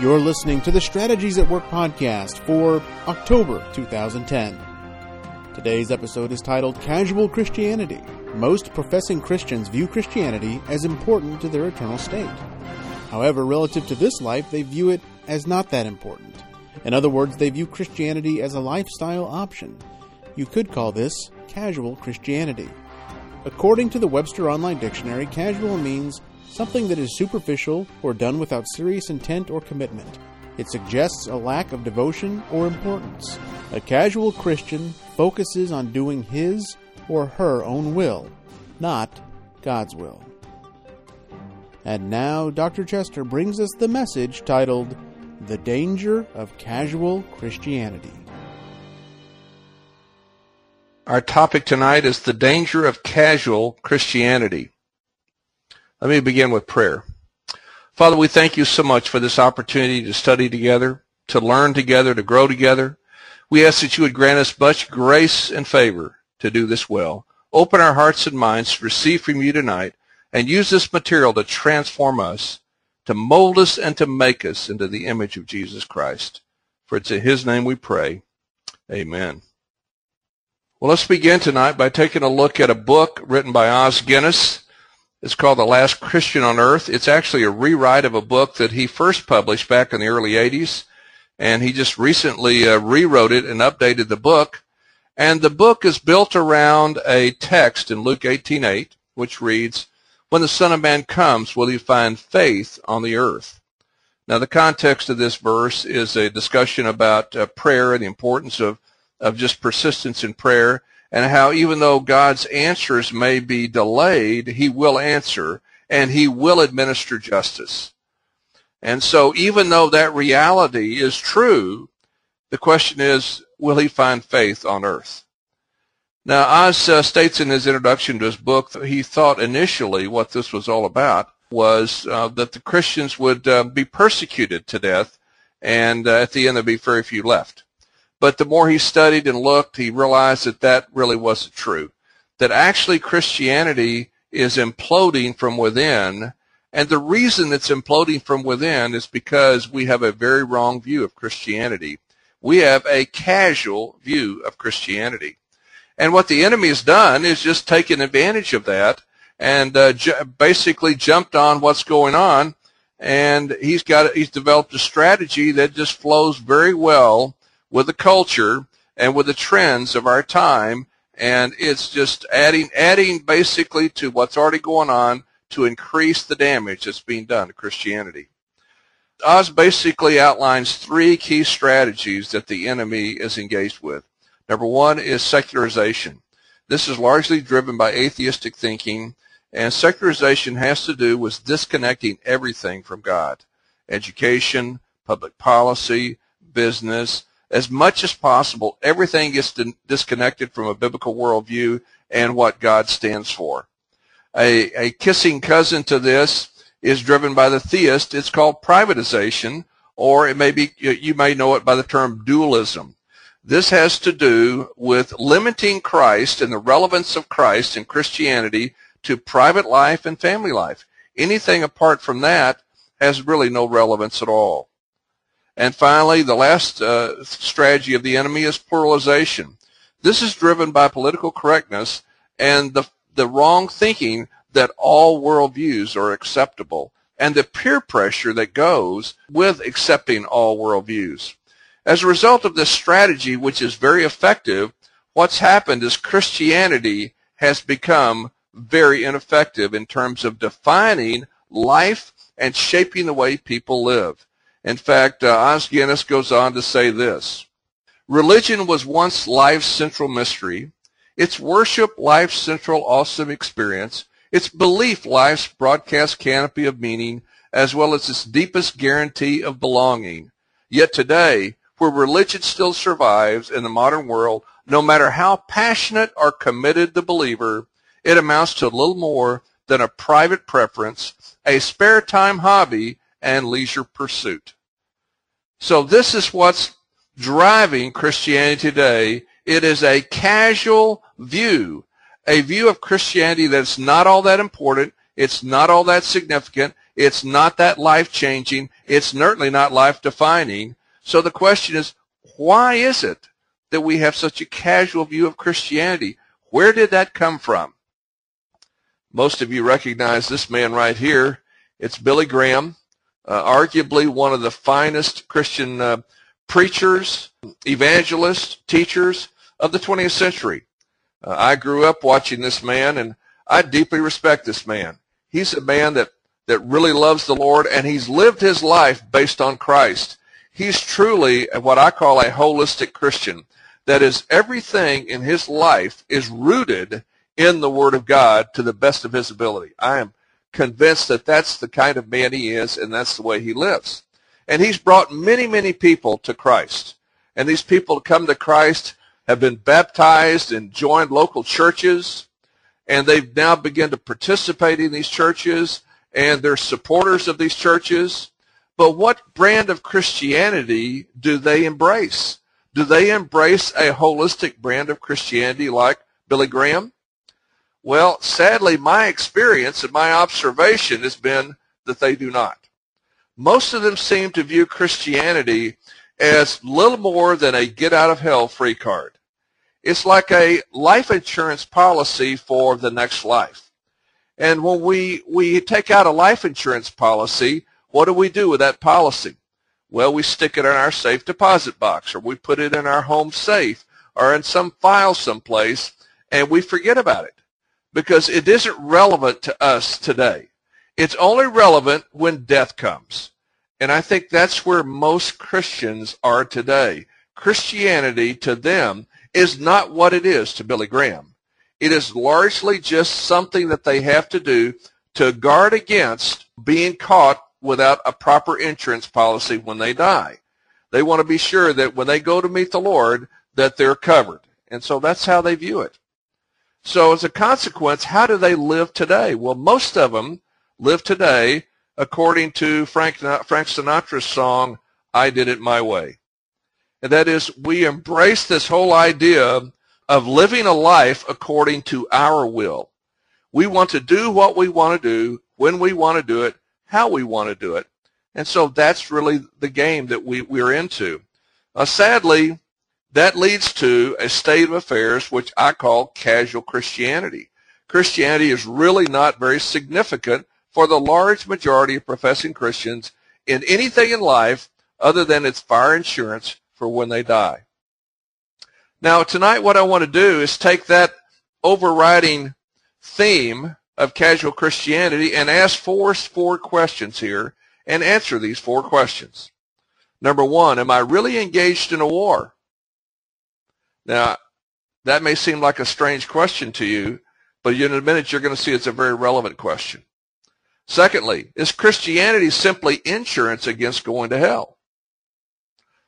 You're listening to the Strategies at Work podcast for October 2010. Today's episode is titled Casual Christianity. Most professing Christians view Christianity as important to their eternal state. However, relative to this life, they view it as not that important. In other words, they view Christianity as a lifestyle option. You could call this casual Christianity. According to the Webster Online Dictionary, casual means something that is superficial or done without serious intent or commitment. It suggests a lack of devotion or importance. A casual Christian focuses on doing his or her own will, not God's will. And now, Dr. Chester brings us the message titled The Danger of Casual Christianity. Our topic tonight is the danger of casual Christianity. Let me begin with prayer. Father, we thank you so much for this opportunity to study together, to learn together, to grow together. We ask that you would grant us much grace and favor to do this well. Open our hearts and minds to receive from you tonight and use this material to transform us, to mold us, and to make us into the image of Jesus Christ. For it's in his name we pray. Amen. Well, let's begin tonight by taking a look at a book written by Os Guinness. It's called The Last Christian on Earth. It's actually a rewrite of a book that he first published back in the early 80s, and he just recently uh, rewrote it and updated the book. And the book is built around a text in Luke 18:8, which reads, "When the Son of Man comes, will he find faith on the earth?" Now, the context of this verse is a discussion about uh, prayer and the importance of of just persistence in prayer and how even though God's answers may be delayed, he will answer and he will administer justice. And so even though that reality is true, the question is, will he find faith on earth? Now, Os uh, states in his introduction to his book that he thought initially what this was all about was uh, that the Christians would uh, be persecuted to death, and uh, at the end there'd be very few left. But the more he studied and looked, he realized that that really wasn't true. That actually Christianity is imploding from within. And the reason it's imploding from within is because we have a very wrong view of Christianity. We have a casual view of Christianity. And what the enemy has done is just taken advantage of that and uh, ju- basically jumped on what's going on. And he's got he's developed a strategy that just flows very well with the culture and with the trends of our time. And it's just adding, adding basically to what's already going on to increase the damage that's being done to Christianity. Os basically outlines three key strategies that the enemy is engaged with. Number one is secularization. This is largely driven by atheistic thinking, and secularization has to do with disconnecting everything from God. Education, public policy, business, as much as possible, everything gets disconnected from a biblical worldview and what God stands for. A, a kissing cousin to this is driven by the theist. It's called privatization, or it may be, you may know it by the term dualism. This has to do with limiting Christ and the relevance of Christ in Christianity to private life and family life. Anything apart from that has really no relevance at all. And finally, the last uh, strategy of the enemy is pluralization. This is driven by political correctness and the, the wrong thinking that all worldviews are acceptable and the peer pressure that goes with accepting all worldviews. As a result of this strategy, which is very effective, what's happened is Christianity has become very ineffective in terms of defining life and shaping the way people live. In fact, uh, Guinness goes on to say this. Religion was once life's central mystery, its worship life's central awesome experience, its belief life's broadcast canopy of meaning, as well as its deepest guarantee of belonging. Yet today, where religion still survives in the modern world, no matter how passionate or committed the believer, it amounts to little more than a private preference, a spare time hobby, and leisure pursuit. So this is what's driving Christianity today. It is a casual view, a view of Christianity that's not all that important. It's not all that significant. It's not that life changing. It's certainly not life defining. So the question is, why is it that we have such a casual view of Christianity? Where did that come from? Most of you recognize this man right here. It's Billy Graham, uh, arguably one of the finest Christian uh, preachers, evangelists, teachers of the 20th century. Uh, I grew up watching this man, and I deeply respect this man. He's a man that, that really loves the Lord, and he's lived his life based on Christ. He's truly what I call a holistic Christian. That is, everything in his life is rooted in the Word of God to the best of his ability. I am convinced that that's the kind of man he is, and that's the way he lives. And he's brought many, many people to Christ. And these people come to Christ have been baptized and joined local churches, and they've now begun to participate in these churches, and they're supporters of these churches. But what brand of Christianity do they embrace? Do they embrace a holistic brand of Christianity like Billy Graham? Well, sadly, my experience and my observation has been that they do not. Most of them seem to view Christianity as little more than a get out of hell free card. It's like a life insurance policy for the next life. And when we, we take out a life insurance policy, what do we do with that policy? Well, we stick it in our safe deposit box or we put it in our home safe or in some file someplace and we forget about it because it isn't relevant to us today. It's only relevant when death comes. And I think that's where most Christians are today. Christianity to them is not what it is to Billy Graham. It is largely just something that they have to do to guard against being caught without a proper insurance policy when they die. They want to be sure that when they go to meet the Lord that they're covered. And so that's how they view it. So as a consequence, how do they live today? Well, most of them live today according to Frank, Frank Sinatra's song, I Did It My Way. And that is, we embrace this whole idea of living a life according to our will. We want to do what we want to do, when we want to do it, how we want to do it. And so that's really the game that we, we're into. Uh, sadly, that leads to a state of affairs which I call casual Christianity. Christianity is really not very significant for the large majority of professing Christians in anything in life other than its fire insurance for when they die. Now, tonight what I want to do is take that overriding theme of casual Christianity and ask four, four questions here and answer these four questions. Number one, am I really engaged in a war? Now, that may seem like a strange question to you, but in a minute you're going to see it's a very relevant question. Secondly, is Christianity simply insurance against going to hell?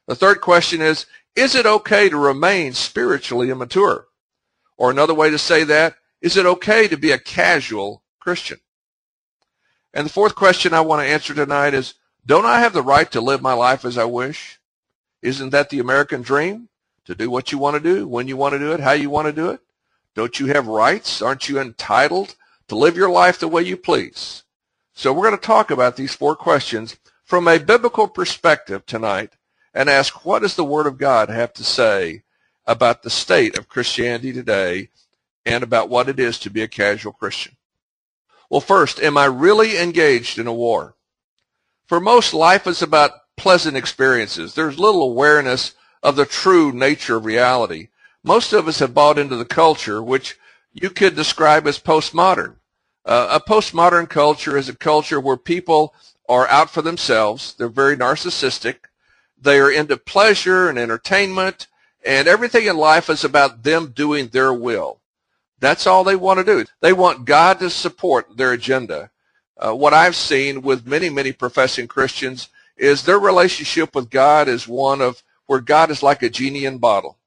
The third question is, is it okay to remain spiritually immature? Or another way to say that, is it okay to be a casual Christian? And the fourth question I want to answer tonight is, don't I have the right to live my life as I wish? Isn't that the American dream? To do what you want to do, when you want to do it, how you want to do it? Don't you have rights? Aren't you entitled to live your life the way you please? So we're going to talk about these four questions from a biblical perspective tonight and ask what does the Word of God have to say about the state of Christianity today and about what it is to be a casual Christian. Well, first, am I really engaged in a war? For most, life is about pleasant experiences. There's little awareness of the true nature of reality. Most of us have bought into the culture, which you could describe as postmodern. Uh, a postmodern culture is a culture where people are out for themselves. They're very narcissistic. They are into pleasure and entertainment, and everything in life is about them doing their will. That's all they want to do. They want God to support their agenda. Uh, what I've seen with many, many professing Christians is their relationship with God is one of where God is like a genie in a bottle.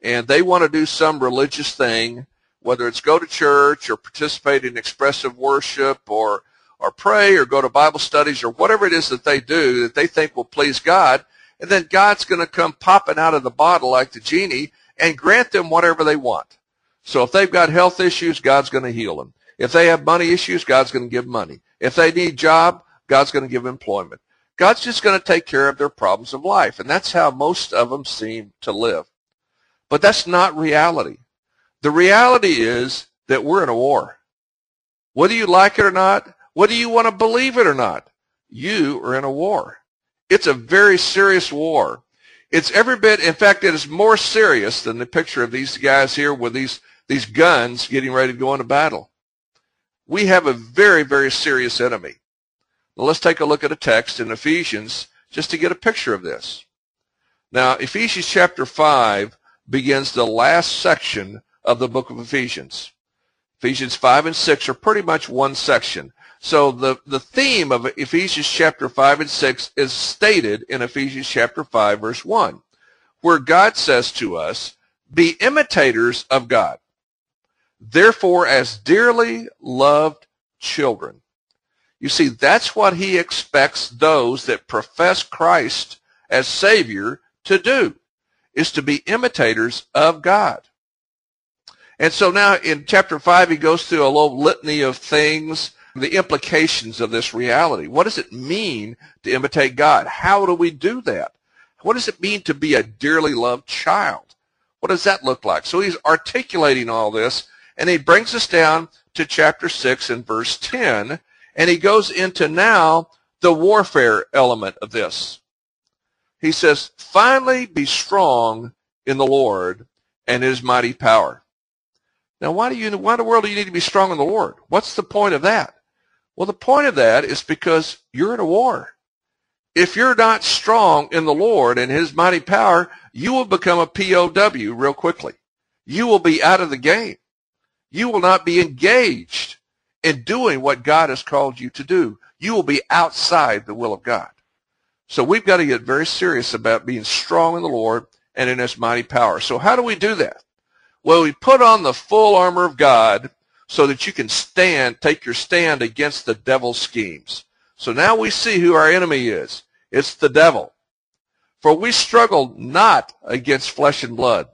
And they want to do some religious thing, whether it's go to church or participate in expressive worship or, or pray or go to Bible studies or whatever it is that they do that they think will please God and then God's going to come popping out of the bottle like the genie and grant them whatever they want. So if they've got health issues, God's going to heal them. If they have money issues, God's going to give money. If they need job, God's going to give employment. God's just going to take care of their problems of life. And that's how most of them seem to live. But that's not reality. The reality is that we're in a war. Whether you like it or not, whether you want to believe it or not, you are in a war. It's a very serious war. It's every bit, in fact, it is more serious than the picture of these guys here with these, these guns getting ready to go into battle. We have a very, very serious enemy. Now let's take a look at a text in Ephesians just to get a picture of this. Now, Ephesians chapter 5 begins the last section of the book of Ephesians. Ephesians 5 and 6 are pretty much one section. So the, the theme of Ephesians chapter 5 and 6 is stated in Ephesians chapter 5 verse 1, where God says to us, be imitators of God. Therefore, as dearly loved children. You see, that's what he expects those that profess Christ as Savior to do, is to be imitators of God. And so now in chapter 5, he goes through a little litany of things, the implications of this reality. What does it mean to imitate God? How do we do that? What does it mean to be a dearly loved child? What does that look like? So he's articulating all this, and he brings us down to chapter 6 and verse 10, and he goes into now the warfare element of this. He says, finally be strong in the Lord and his mighty power. Now, why do you, why in the world do you need to be strong in the Lord? What's the point of that? Well, the point of that is because you're in a war. If you're not strong in the Lord and his mighty power, you will become a POW real quickly. You will be out of the game. You will not be engaged in doing what God has called you to do. You will be outside the will of God. So we've got to get very serious about being strong in the Lord and in his mighty power. So how do we do that? Well, we put on the full armor of God so that you can stand, take your stand against the devil's schemes. So now we see who our enemy is. It's the devil. For we struggle not against flesh and blood,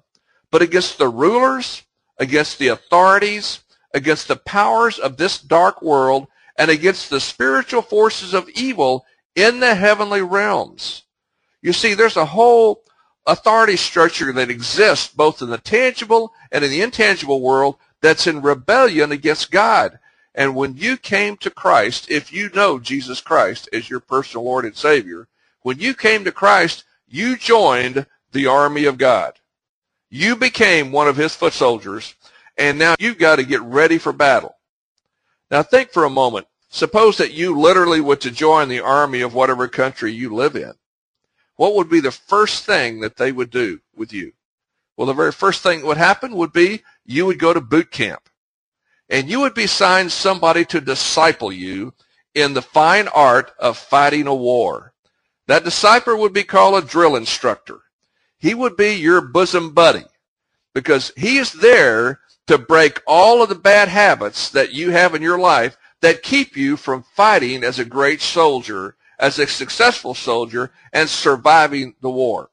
but against the rulers, against the authorities, against the powers of this dark world, and against the spiritual forces of evil in the heavenly realms. You see, there's a whole authority structure that exists both in the tangible and in the intangible world that's in rebellion against God. And when you came to Christ, if you know Jesus Christ as your personal Lord and Savior, when you came to Christ, you joined the army of God. You became one of his foot soldiers, and now you've got to get ready for battle. Now think for a moment. Suppose that you literally were to join the army of whatever country you live in what would be the first thing that they would do with you? Well, the very first thing that would happen would be you would go to boot camp. And you would be assigned somebody to disciple you in the fine art of fighting a war. That disciple would be called a drill instructor. He would be your bosom buddy because he is there to break all of the bad habits that you have in your life that keep you from fighting as a great soldier as a successful soldier and surviving the war.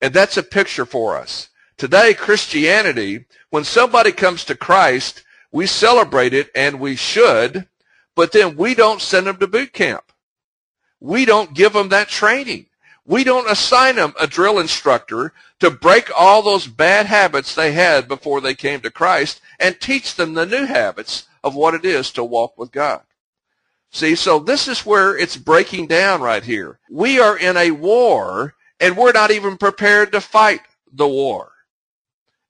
And that's a picture for us. Today, Christianity, when somebody comes to Christ, we celebrate it and we should, but then we don't send them to boot camp. We don't give them that training. We don't assign them a drill instructor to break all those bad habits they had before they came to Christ and teach them the new habits of what it is to walk with God. See, so this is where it's breaking down right here. We are in a war and we're not even prepared to fight the war.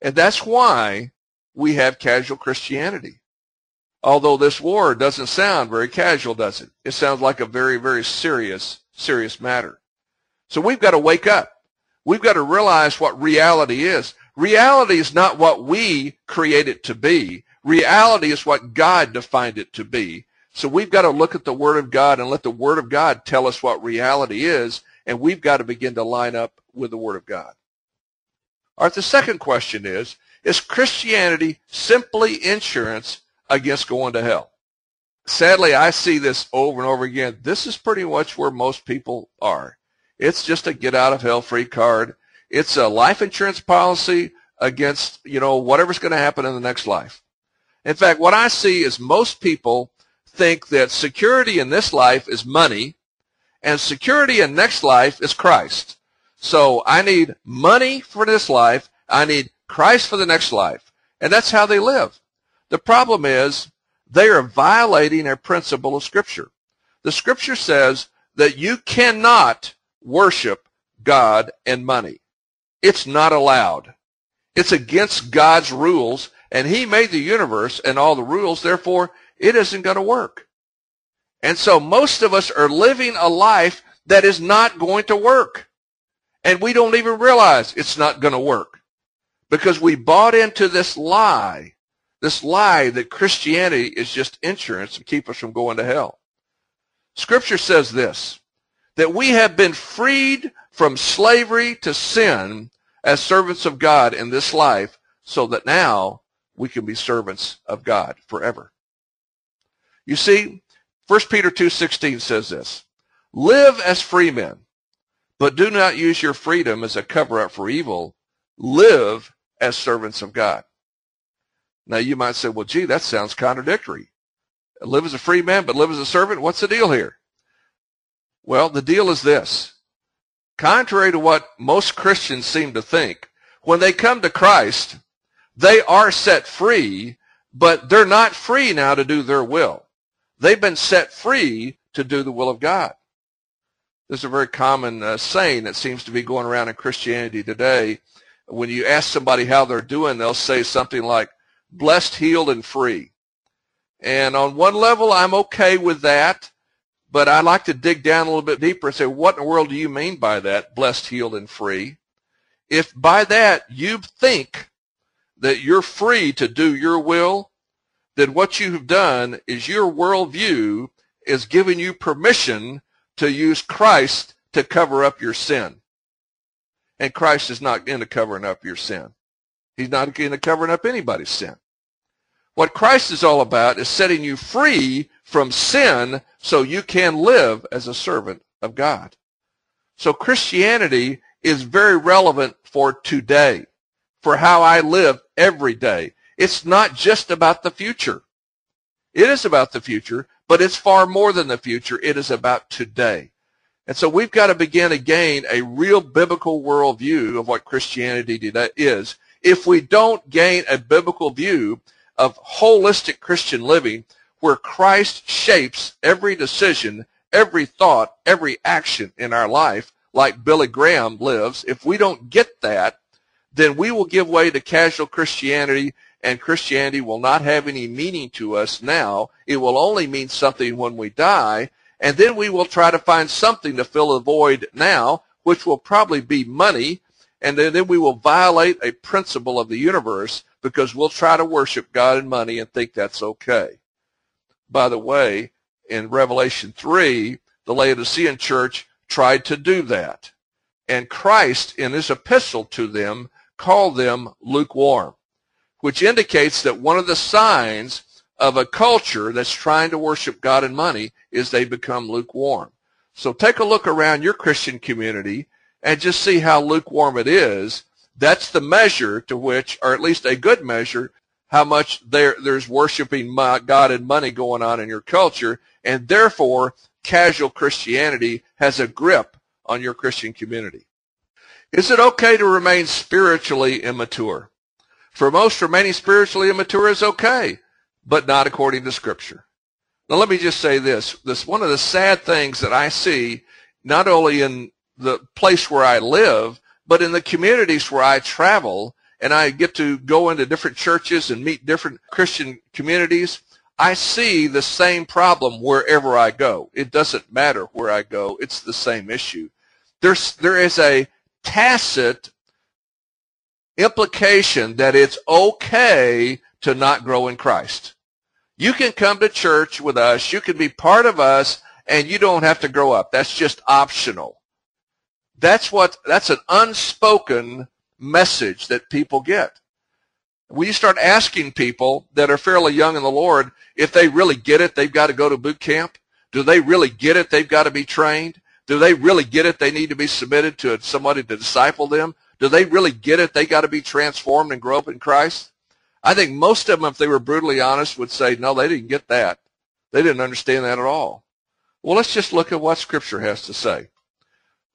And that's why we have casual Christianity. Although this war doesn't sound very casual, does it? It sounds like a very, very serious, serious matter. So we've got to wake up. We've got to realize what reality is. Reality is not what we create it to be. Reality is what God defined it to be. So we've got to look at the Word of God and let the Word of God tell us what reality is, and we've got to begin to line up with the Word of God. All right, the second question is, is Christianity simply insurance against going to hell? Sadly, I see this over and over again. This is pretty much where most people are. It's just a get out of hell free card. It's a life insurance policy against, you know, whatever's going to happen in the next life. In fact, what I see is most people think that security in this life is money and security in next life is Christ. So I need money for this life. I need Christ for the next life. And that's how they live. The problem is they are violating a principle of Scripture. The Scripture says that you cannot worship God and money. It's not allowed. It's against God's rules, and He made the universe and all the rules, therefore it isn't going to work. And so most of us are living a life that is not going to work. And we don't even realize it's not going to work because we bought into this lie, this lie that Christianity is just insurance to keep us from going to hell. Scripture says this, that we have been freed from slavery to sin as servants of God in this life so that now we can be servants of God forever. You see, 1 Peter 2.16 says this, Live as free men, but do not use your freedom as a cover-up for evil. Live as servants of God. Now you might say, well, gee, that sounds contradictory. Live as a free man, but live as a servant? What's the deal here? Well, the deal is this. Contrary to what most Christians seem to think, when they come to Christ, they are set free, but they're not free now to do their will. They've been set free to do the will of God. This is a very common uh, saying that seems to be going around in Christianity today. When you ask somebody how they're doing, they'll say something like, blessed, healed, and free. And on one level, I'm okay with that, but I'd like to dig down a little bit deeper and say, what in the world do you mean by that, blessed, healed, and free? If by that you think that you're free to do your will, then what you have done is your worldview is giving you permission to use Christ to cover up your sin. And Christ is not into covering up your sin. He's not into covering up anybody's sin. What Christ is all about is setting you free from sin so you can live as a servant of God. So Christianity is very relevant for today, for how I live every day. It's not just about the future. It is about the future, but it's far more than the future. It is about today. And so we've got to begin to gain a real biblical worldview of what Christianity is. If we don't gain a biblical view of holistic Christian living where Christ shapes every decision, every thought, every action in our life like Billy Graham lives, if we don't get that, then we will give way to casual Christianity and Christianity will not have any meaning to us now. It will only mean something when we die, and then we will try to find something to fill the void now, which will probably be money, and then we will violate a principle of the universe because we'll try to worship God and money and think that's okay. By the way, in Revelation 3, the Laodicean church tried to do that. And Christ, in his epistle to them, called them lukewarm which indicates that one of the signs of a culture that's trying to worship God and money is they become lukewarm. So take a look around your Christian community and just see how lukewarm it is. That's the measure to which, or at least a good measure, how much there, there's worshiping God and money going on in your culture, and therefore casual Christianity has a grip on your Christian community. Is it okay to remain spiritually immature? For most remaining spiritually immature is okay, but not according to Scripture. Now let me just say this. This one of the sad things that I see, not only in the place where I live, but in the communities where I travel, and I get to go into different churches and meet different Christian communities, I see the same problem wherever I go. It doesn't matter where I go. It's the same issue. There's, there is a tacit implication that it's okay to not grow in Christ. You can come to church with us, you can be part of us, and you don't have to grow up. That's just optional. That's what, that's an unspoken message that people get. When you start asking people that are fairly young in the Lord if they really get it, they've got to go to boot camp. Do they really get it? They've got to be trained. Do they really get it? They need to be submitted to somebody to disciple them. Do they really get it? They got to be transformed and grow up in Christ. I think most of them, if they were brutally honest, would say, no, they didn't get that. They didn't understand that at all. Well, let's just look at what Scripture has to say.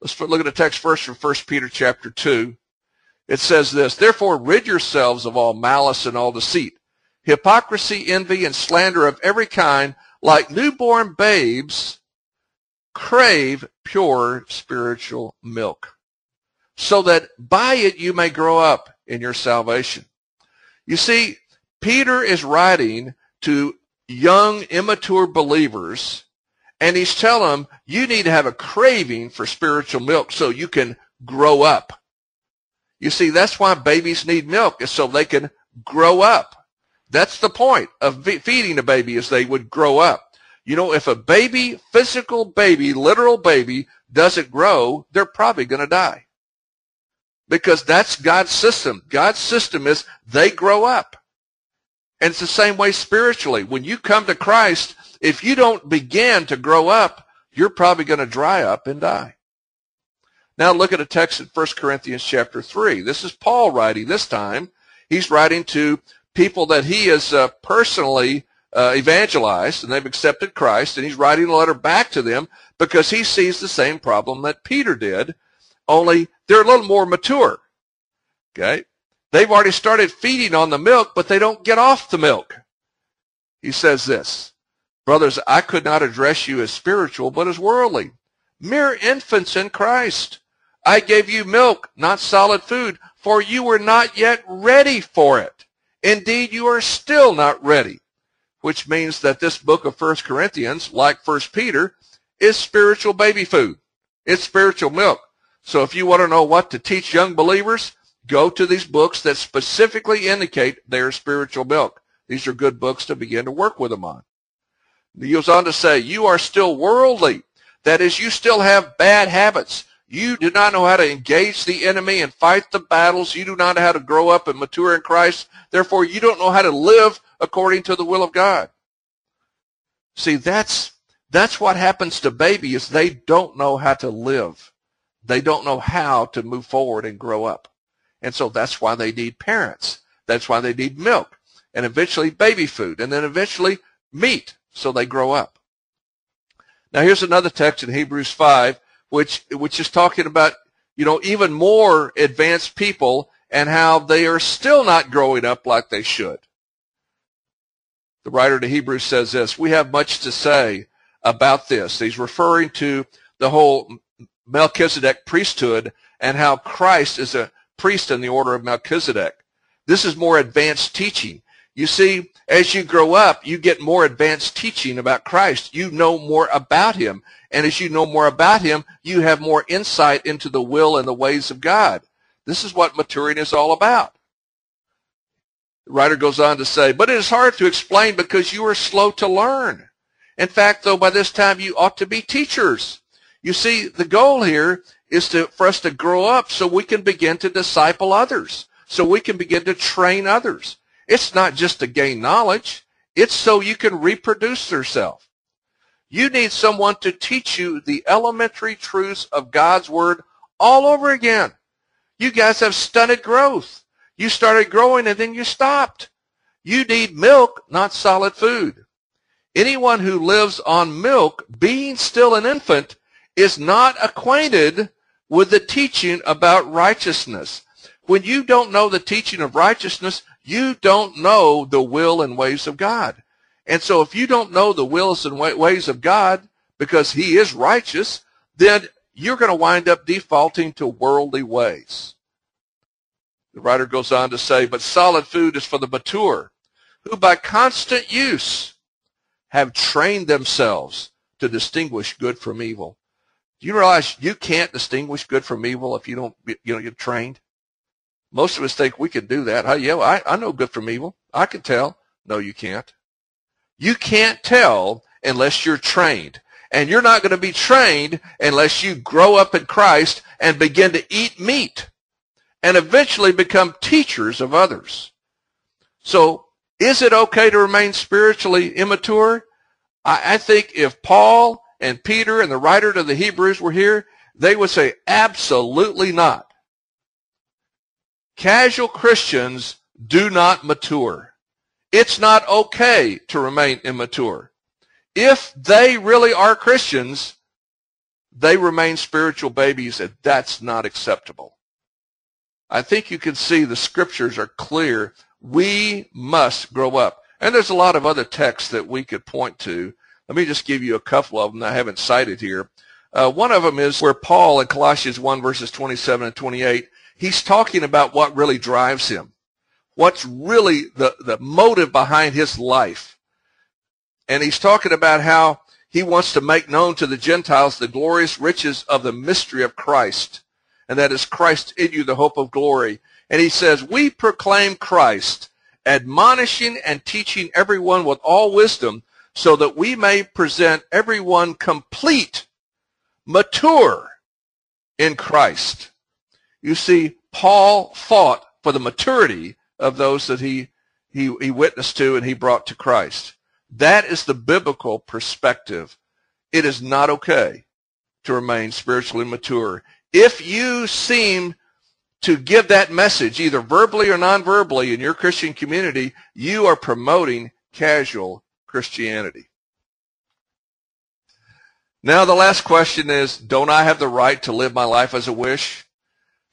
Let's look at a text first from 1 Peter chapter 2. It says this, Therefore rid yourselves of all malice and all deceit, hypocrisy, envy, and slander of every kind, like newborn babes, crave pure spiritual milk, so that by it you may grow up in your salvation. You see, Peter is writing to young, immature believers, and he's telling them you need to have a craving for spiritual milk so you can grow up. You see, that's why babies need milk, is so they can grow up. That's the point of feeding a baby is they would grow up. You know, if a baby, physical baby, literal baby doesn't grow, they're probably going to die. Because that's God's system. God's system is they grow up. And it's the same way spiritually. When you come to Christ, if you don't begin to grow up, you're probably going to dry up and die. Now look at a text in 1 Corinthians chapter 3. This is Paul writing this time. He's writing to people that he has uh, personally uh, evangelized and they've accepted Christ and he's writing a letter back to them because he sees the same problem that Peter did, only they're a little more mature. Okay? They've already started feeding on the milk, but they don't get off the milk. He says this, Brothers, I could not address you as spiritual, but as worldly, mere infants in Christ. I gave you milk, not solid food, for you were not yet ready for it. Indeed, you are still not ready, which means that this book of 1 Corinthians, like 1 Peter, is spiritual baby food. It's spiritual milk. So if you want to know what to teach young believers, go to these books that specifically indicate their spiritual milk. These are good books to begin to work with them on. He goes on to say, you are still worldly. That is, you still have bad habits. You do not know how to engage the enemy and fight the battles. You do not know how to grow up and mature in Christ. Therefore, you don't know how to live according to the will of God. See, that's, that's what happens to babies. They don't know how to live. They don't know how to move forward and grow up. And so that's why they need parents. That's why they need milk and eventually baby food and then eventually meat so they grow up. Now here's another text in Hebrews 5 which which is talking about you know even more advanced people and how they are still not growing up like they should. The writer to Hebrews says this, we have much to say about this. He's referring to the whole Melchizedek priesthood and how Christ is a priest in the order of Melchizedek. This is more advanced teaching. You see, as you grow up, you get more advanced teaching about Christ. You know more about him. And as you know more about him, you have more insight into the will and the ways of God. This is what maturing is all about. The writer goes on to say, but it is hard to explain because you are slow to learn. In fact, though, by this time you ought to be teachers. You see, the goal here is to, for us to grow up so we can begin to disciple others, so we can begin to train others. It's not just to gain knowledge. It's so you can reproduce yourself. You need someone to teach you the elementary truths of God's Word all over again. You guys have stunted growth. You started growing and then you stopped. You need milk, not solid food. Anyone who lives on milk, being still an infant, is not acquainted with the teaching about righteousness. When you don't know the teaching of righteousness, you don't know the will and ways of God. And so if you don't know the wills and ways of God because he is righteous, then you're going to wind up defaulting to worldly ways. The writer goes on to say, but solid food is for the mature, who by constant use have trained themselves to distinguish good from evil. Do you realize you can't distinguish good from evil if you don't, you know, you're trained? Most of us think we can do that. Oh, yeah, I, I know good from evil. I can tell. No, you can't. You can't tell unless you're trained. And you're not going to be trained unless you grow up in Christ and begin to eat meat and eventually become teachers of others. So is it okay to remain spiritually immature? I, I think if Paul and Peter and the writer to the Hebrews were here, they would say absolutely not. Casual Christians do not mature. It's not okay to remain immature. If they really are Christians, they remain spiritual babies and that's not acceptable. I think you can see the scriptures are clear. We must grow up. And there's a lot of other texts that we could point to. Let me just give you a couple of them that I haven't cited here. Uh, one of them is where Paul in Colossians 1 verses 27 and 28, he's talking about what really drives him. What's really the, the motive behind his life. And he's talking about how he wants to make known to the Gentiles the glorious riches of the mystery of Christ. And that is Christ in you, the hope of glory. And he says, we proclaim Christ, admonishing and teaching everyone with all wisdom, so that we may present everyone complete mature in Christ. You see, Paul fought for the maturity of those that he, he, he witnessed to and he brought to Christ. That is the biblical perspective. It is not okay to remain spiritually mature. If you seem to give that message, either verbally or non-verbally in your Christian community, you are promoting casual Christianity. Now the last question is, don't I have the right to live my life as a wish?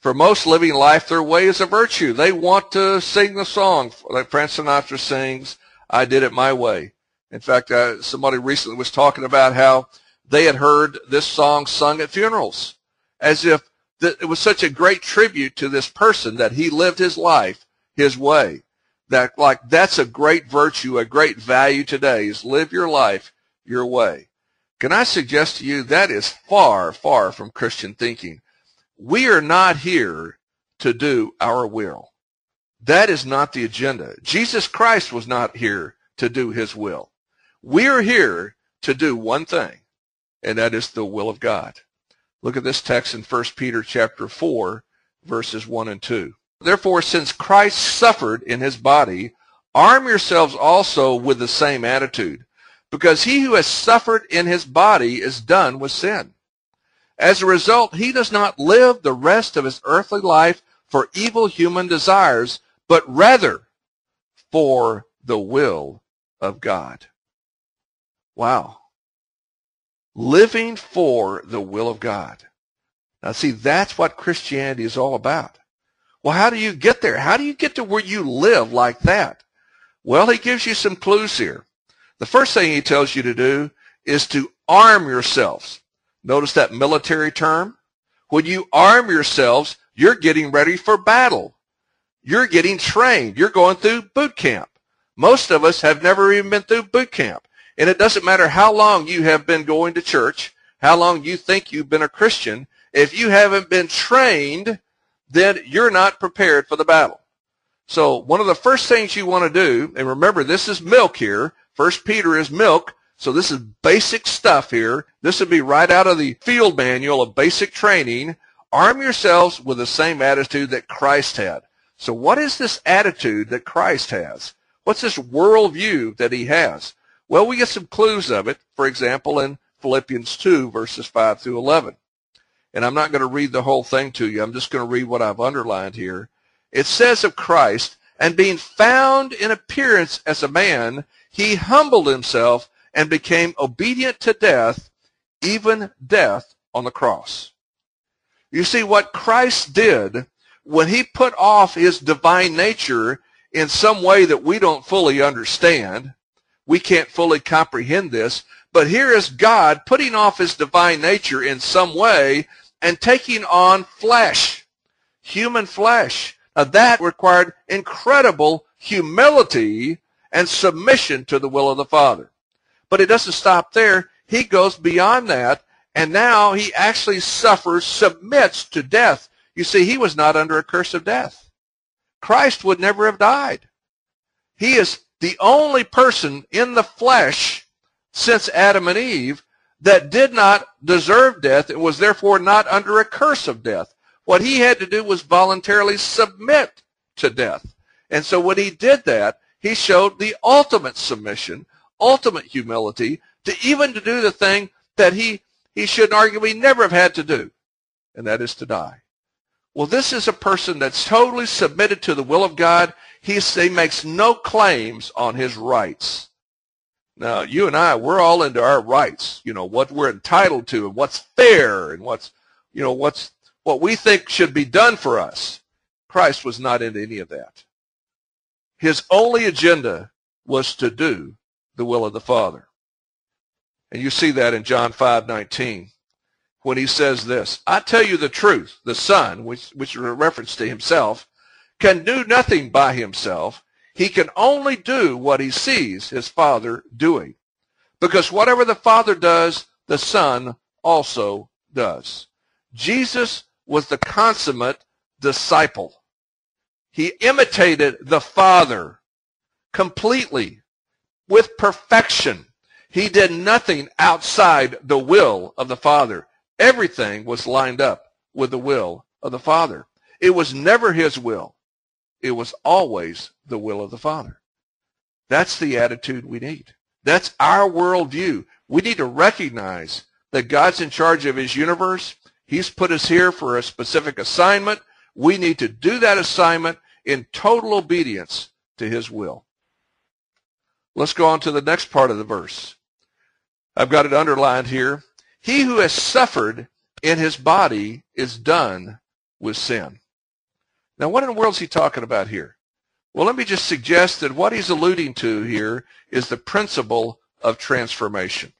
For most living life, their way is a virtue. They want to sing the song like Frank Sinatra sings, I did it my way. In fact, uh, somebody recently was talking about how they had heard this song sung at funerals as if th- it was such a great tribute to this person that he lived his life his way. That like that's a great virtue, a great value today is live your life your way. Can I suggest to you that is far, far from Christian thinking? We are not here to do our will. That is not the agenda. Jesus Christ was not here to do his will. We are here to do one thing, and that is the will of God. Look at this text in 1 Peter chapter 4, verses 1 and 2. Therefore, since Christ suffered in his body, arm yourselves also with the same attitude because he who has suffered in his body is done with sin. As a result, he does not live the rest of his earthly life for evil human desires, but rather for the will of God. Wow. Living for the will of God. Now see, that's what Christianity is all about. Well, how do you get there? How do you get to where you live like that? Well, he gives you some clues here. The first thing he tells you to do is to arm yourselves. Notice that military term? When you arm yourselves, you're getting ready for battle. You're getting trained. You're going through boot camp. Most of us have never even been through boot camp. And it doesn't matter how long you have been going to church, how long you think you've been a Christian. If you haven't been trained, then you're not prepared for the battle. So one of the first things you want to do, and remember this is milk here, First Peter is milk, so this is basic stuff here. This would be right out of the field manual of basic training. Arm yourselves with the same attitude that Christ had. So what is this attitude that Christ has? What's this worldview that he has? Well, we get some clues of it, for example, in Philippians 2, verses 5 through 11. And I'm not going to read the whole thing to you. I'm just going to read what I've underlined here. It says of Christ, and being found in appearance as a man, he humbled himself and became obedient to death, even death on the cross. You see, what Christ did when he put off his divine nature in some way that we don't fully understand, we can't fully comprehend this, but here is God putting off his divine nature in some way and taking on flesh, human flesh. Now that required incredible humility and submission to the will of the Father. But it doesn't stop there. He goes beyond that, and now he actually suffers, submits to death. You see, he was not under a curse of death. Christ would never have died. He is the only person in the flesh since Adam and Eve that did not deserve death and was therefore not under a curse of death. What he had to do was voluntarily submit to death. And so when he did that, he showed the ultimate submission, ultimate humility to even to do the thing that he, he should arguably never have had to do, and that is to die. Well, this is a person that's totally submitted to the will of God. he, makes no claims on his rights. Now, you and I, we're all into our rights, you know, what we're entitled to and what's fair and what's, you know, what's, what we think should be done for us. Christ was not into any of that. His only agenda was to do the will of the Father. And you see that in John 5:19 when he says this, I tell you the truth, the Son, which, which is a reference to himself, can do nothing by himself. He can only do what he sees his Father doing. Because whatever the Father does, the Son also does. Jesus was the consummate disciple. He imitated the Father completely with perfection. He did nothing outside the will of the Father. Everything was lined up with the will of the Father. It was never his will. It was always the will of the Father. That's the attitude we need. That's our worldview. We need to recognize that God's in charge of his universe. He's put us here for a specific assignment. We need to do that assignment in total obedience to his will. Let's go on to the next part of the verse. I've got it underlined here. He who has suffered in his body is done with sin. Now, what in the world is he talking about here? Well, let me just suggest that what he's alluding to here is the principle of transformation.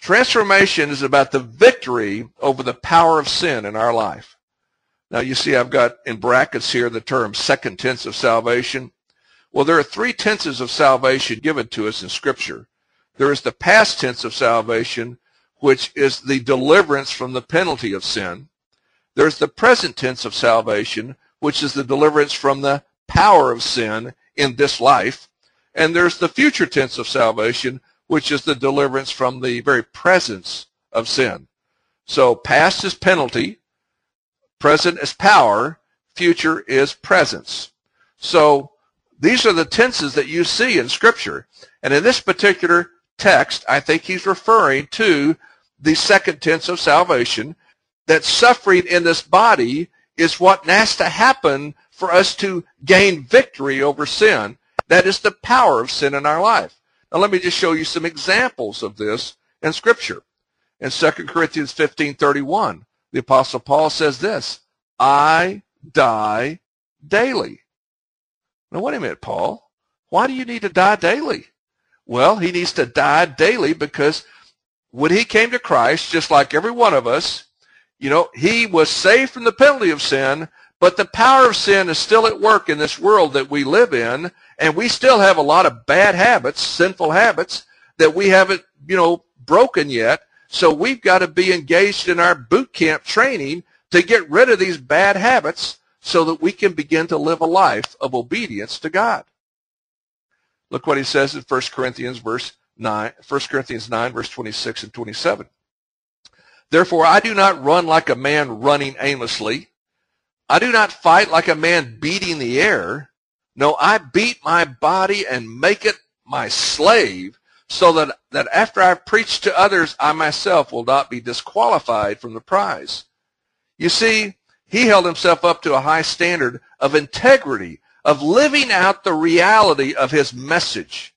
Transformation is about the victory over the power of sin in our life. Now, you see, I've got in brackets here the term second tense of salvation. Well, there are three tenses of salvation given to us in Scripture. There is the past tense of salvation, which is the deliverance from the penalty of sin. There's the present tense of salvation, which is the deliverance from the power of sin in this life. And there's the future tense of salvation, which is the deliverance from the very presence of sin. So past is penalty, present is power, future is presence. So these are the tenses that you see in Scripture. And in this particular text, I think he's referring to the second tense of salvation, that suffering in this body is what has to happen for us to gain victory over sin. That is the power of sin in our life. Now let me just show you some examples of this in Scripture. In 2 Corinthians 15:31, the Apostle Paul says this, I die daily. Now wait a minute, Paul. Why do you need to die daily? Well, he needs to die daily because when he came to Christ, just like every one of us, you know, he was saved from the penalty of sin, but the power of sin is still at work in this world that we live in, and we still have a lot of bad habits, sinful habits, that we haven't, you know, broken yet. So we've got to be engaged in our boot camp training to get rid of these bad habits so that we can begin to live a life of obedience to God. Look what he says in 1 Corinthians verse 9, 1 Corinthians 9 verse 26 and 27. Therefore I do not run like a man running aimlessly. I do not fight like a man beating the air. No, I beat my body and make it my slave so that, that after I've preached to others, I myself will not be disqualified from the prize. You see, he held himself up to a high standard of integrity, of living out the reality of his message.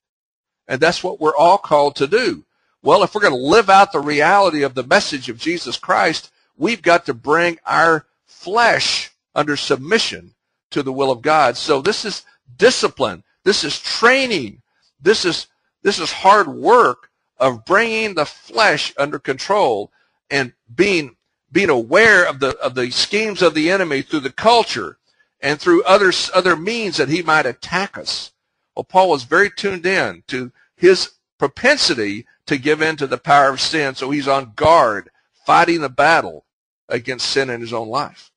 And that's what we're all called to do. Well, if we're going to live out the reality of the message of Jesus Christ, we've got to bring our flesh under submission to the will of God. So this is discipline. This is training. This is, this is hard work of bringing the flesh under control and being, being aware of the, of the schemes of the enemy through the culture and through other, other means that he might attack us. Well, Paul was very tuned in to his propensity to give in to the power of sin. So he's on guard, fighting the battle against sin in his own life.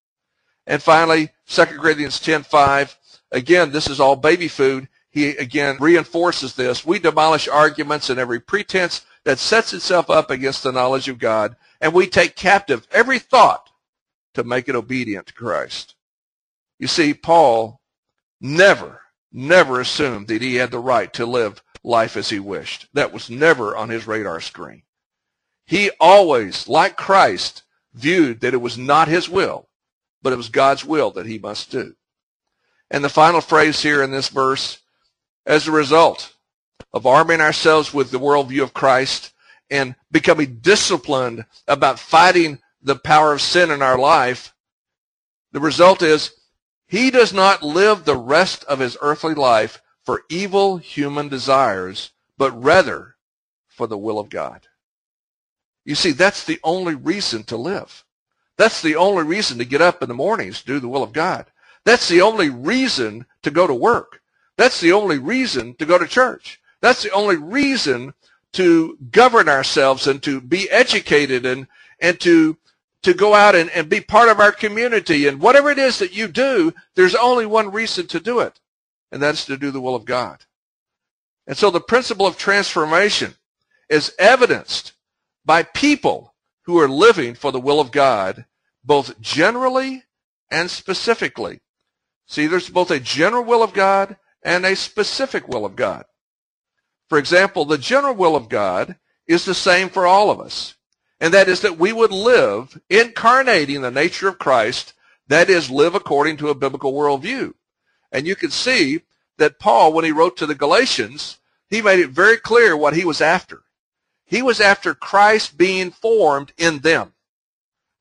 And finally, 2 Corinthians 10:5. Again, this is all baby food. He again reinforces this. We demolish arguments and every pretense that sets itself up against the knowledge of God, and we take captive every thought to make it obedient to Christ. You see, Paul never, never assumed that he had the right to live life as he wished. That was never on his radar screen. He always, like Christ, viewed that it was not his will, but it was God's will that he must do. And the final phrase here in this verse, as a result of arming ourselves with the worldview of Christ and becoming disciplined about fighting the power of sin in our life, the result is he does not live the rest of his earthly life for evil human desires, but rather for the will of God. You see, that's the only reason to live. That's the only reason to get up in the mornings to do the will of God. That's the only reason to go to work. That's the only reason to go to church. That's the only reason to govern ourselves and to be educated and, and to, to go out and, and be part of our community. And whatever it is that you do, there's only one reason to do it, and that's to do the will of God. And so the principle of transformation is evidenced by people who are living for the will of God, both generally and specifically. See, there's both a general will of God and a specific will of God. For example, the general will of God is the same for all of us, and that is that we would live incarnating the nature of Christ, that is, live according to a biblical worldview. And you can see that Paul, when he wrote to the Galatians, he made it very clear what he was after. He was after Christ being formed in them.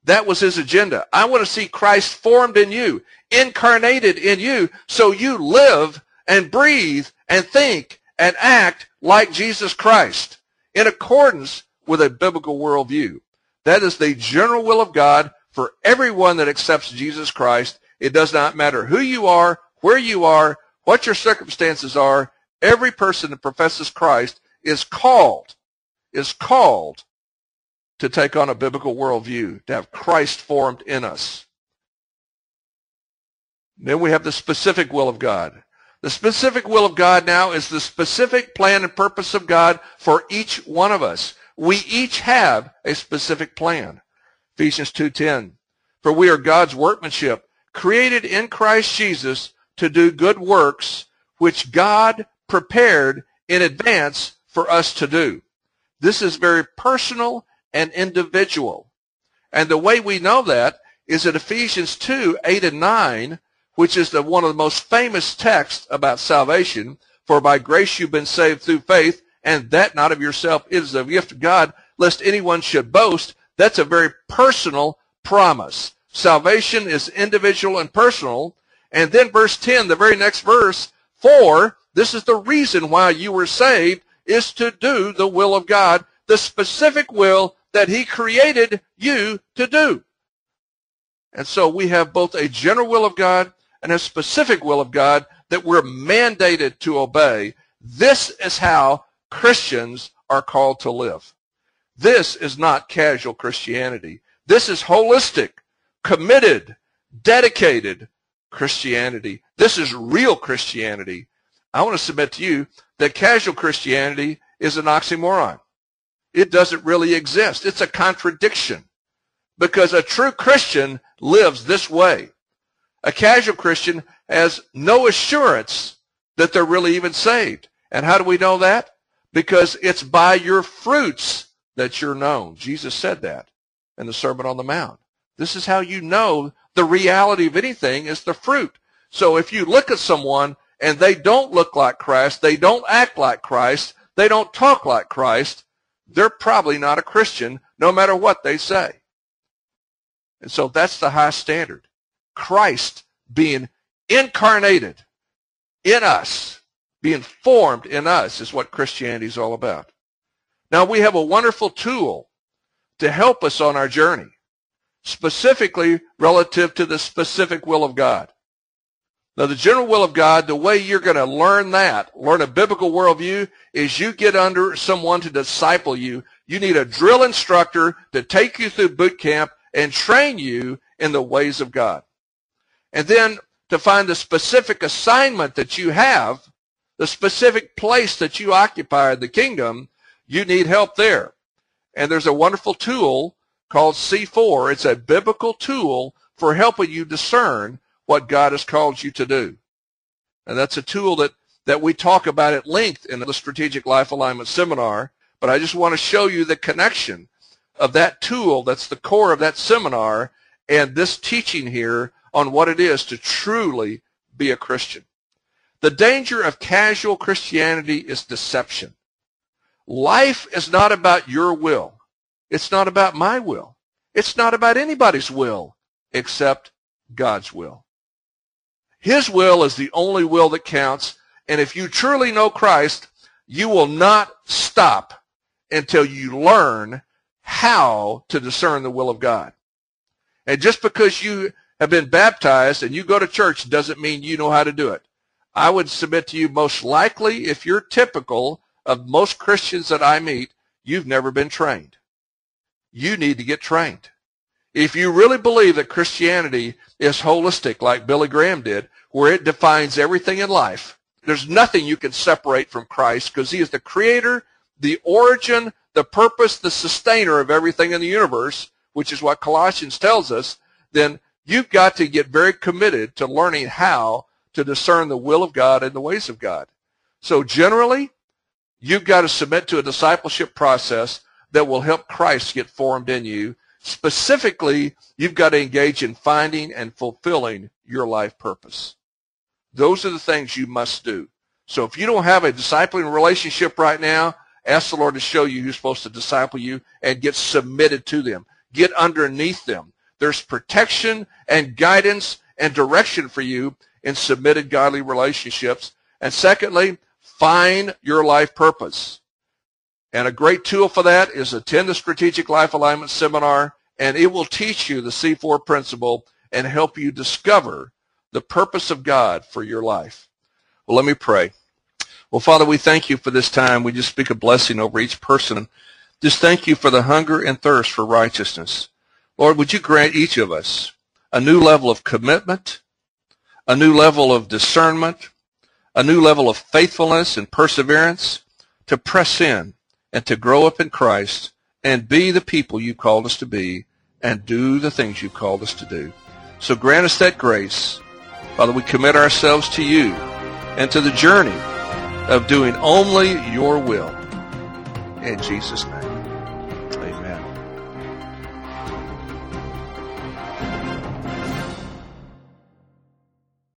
That was his agenda. I want to see Christ formed in you, incarnated in you, so you live and breathe and think and act like Jesus Christ in accordance with a biblical worldview. That is the general will of God for everyone that accepts Jesus Christ. It does not matter who you are, where you are, what your circumstances are. Every person that professes Christ is called is called to take on a biblical worldview, to have Christ formed in us. Then we have the specific will of God. The specific will of God now is the specific plan and purpose of God for each one of us. We each have a specific plan. Ephesians 2.10 For we are God's workmanship, created in Christ Jesus to do good works, which God prepared in advance for us to do. This is very personal and individual. And the way we know that is in Ephesians 2, 8 and 9, which is the, one of the most famous texts about salvation. For by grace you've been saved through faith, and that not of yourself is a gift of God, lest anyone should boast. That's a very personal promise. Salvation is individual and personal. And then verse 10, the very next verse, for this is the reason why you were saved, is to do the will of God, the specific will that he created you to do. And so we have both a general will of God and a specific will of God that we're mandated to obey. This is how Christians are called to live. This is not casual Christianity. This is holistic, committed, dedicated Christianity. This is real Christianity. I want to submit to you that casual Christianity is an oxymoron. It doesn't really exist. It's a contradiction because a true Christian lives this way. A casual Christian has no assurance that they're really even saved. And how do we know that? Because it's by your fruits that you're known. Jesus said that in the Sermon on the Mount. This is how you know the reality of anything is the fruit. So if you look at someone and they don't look like Christ, they don't act like Christ, they don't talk like Christ, they're probably not a Christian no matter what they say. And so that's the high standard. Christ being incarnated in us, being formed in us is what Christianity is all about. Now we have a wonderful tool to help us on our journey, specifically relative to the specific will of God. Now, the general will of God, the way you're going to learn that, learn a biblical worldview, is you get under someone to disciple you. You need a drill instructor to take you through boot camp and train you in the ways of God. And then to find the specific assignment that you have, the specific place that you occupy in the kingdom, you need help there. And there's a wonderful tool called C4. It's a biblical tool for helping you discern what God has called you to do. And that's a tool that, that we talk about at length in the Strategic Life Alignment Seminar. But I just want to show you the connection of that tool that's the core of that seminar and this teaching here on what it is to truly be a Christian. The danger of casual Christianity is deception. Life is not about your will. It's not about my will. It's not about anybody's will except God's will. His will is the only will that counts. And if you truly know Christ, you will not stop until you learn how to discern the will of God. And just because you have been baptized and you go to church doesn't mean you know how to do it. I would submit to you most likely, if you're typical of most Christians that I meet, you've never been trained. You need to get trained. If you really believe that Christianity is holistic, like Billy Graham did, where it defines everything in life, there's nothing you can separate from Christ because he is the creator, the origin, the purpose, the sustainer of everything in the universe, which is what Colossians tells us, then you've got to get very committed to learning how to discern the will of God and the ways of God. So generally, you've got to submit to a discipleship process that will help Christ get formed in you. Specifically, you've got to engage in finding and fulfilling your life purpose. Those are the things you must do. So if you don't have a discipling relationship right now, ask the Lord to show you who's supposed to disciple you and get submitted to them. Get underneath them. There's protection and guidance and direction for you in submitted godly relationships. And secondly, find your life purpose. And a great tool for that is attend the Strategic Life Alignment Seminar, and it will teach you the C4 principle and help you discover the purpose of God for your life. Well, let me pray. Well, Father, we thank you for this time. We just speak a blessing over each person. Just thank you for the hunger and thirst for righteousness. Lord, would you grant each of us a new level of commitment, a new level of discernment, a new level of faithfulness and perseverance to press in and to grow up in Christ and be the people you called us to be and do the things you called us to do. So grant us that grace. Father, we commit ourselves to you and to the journey of doing only your will. In Jesus' name.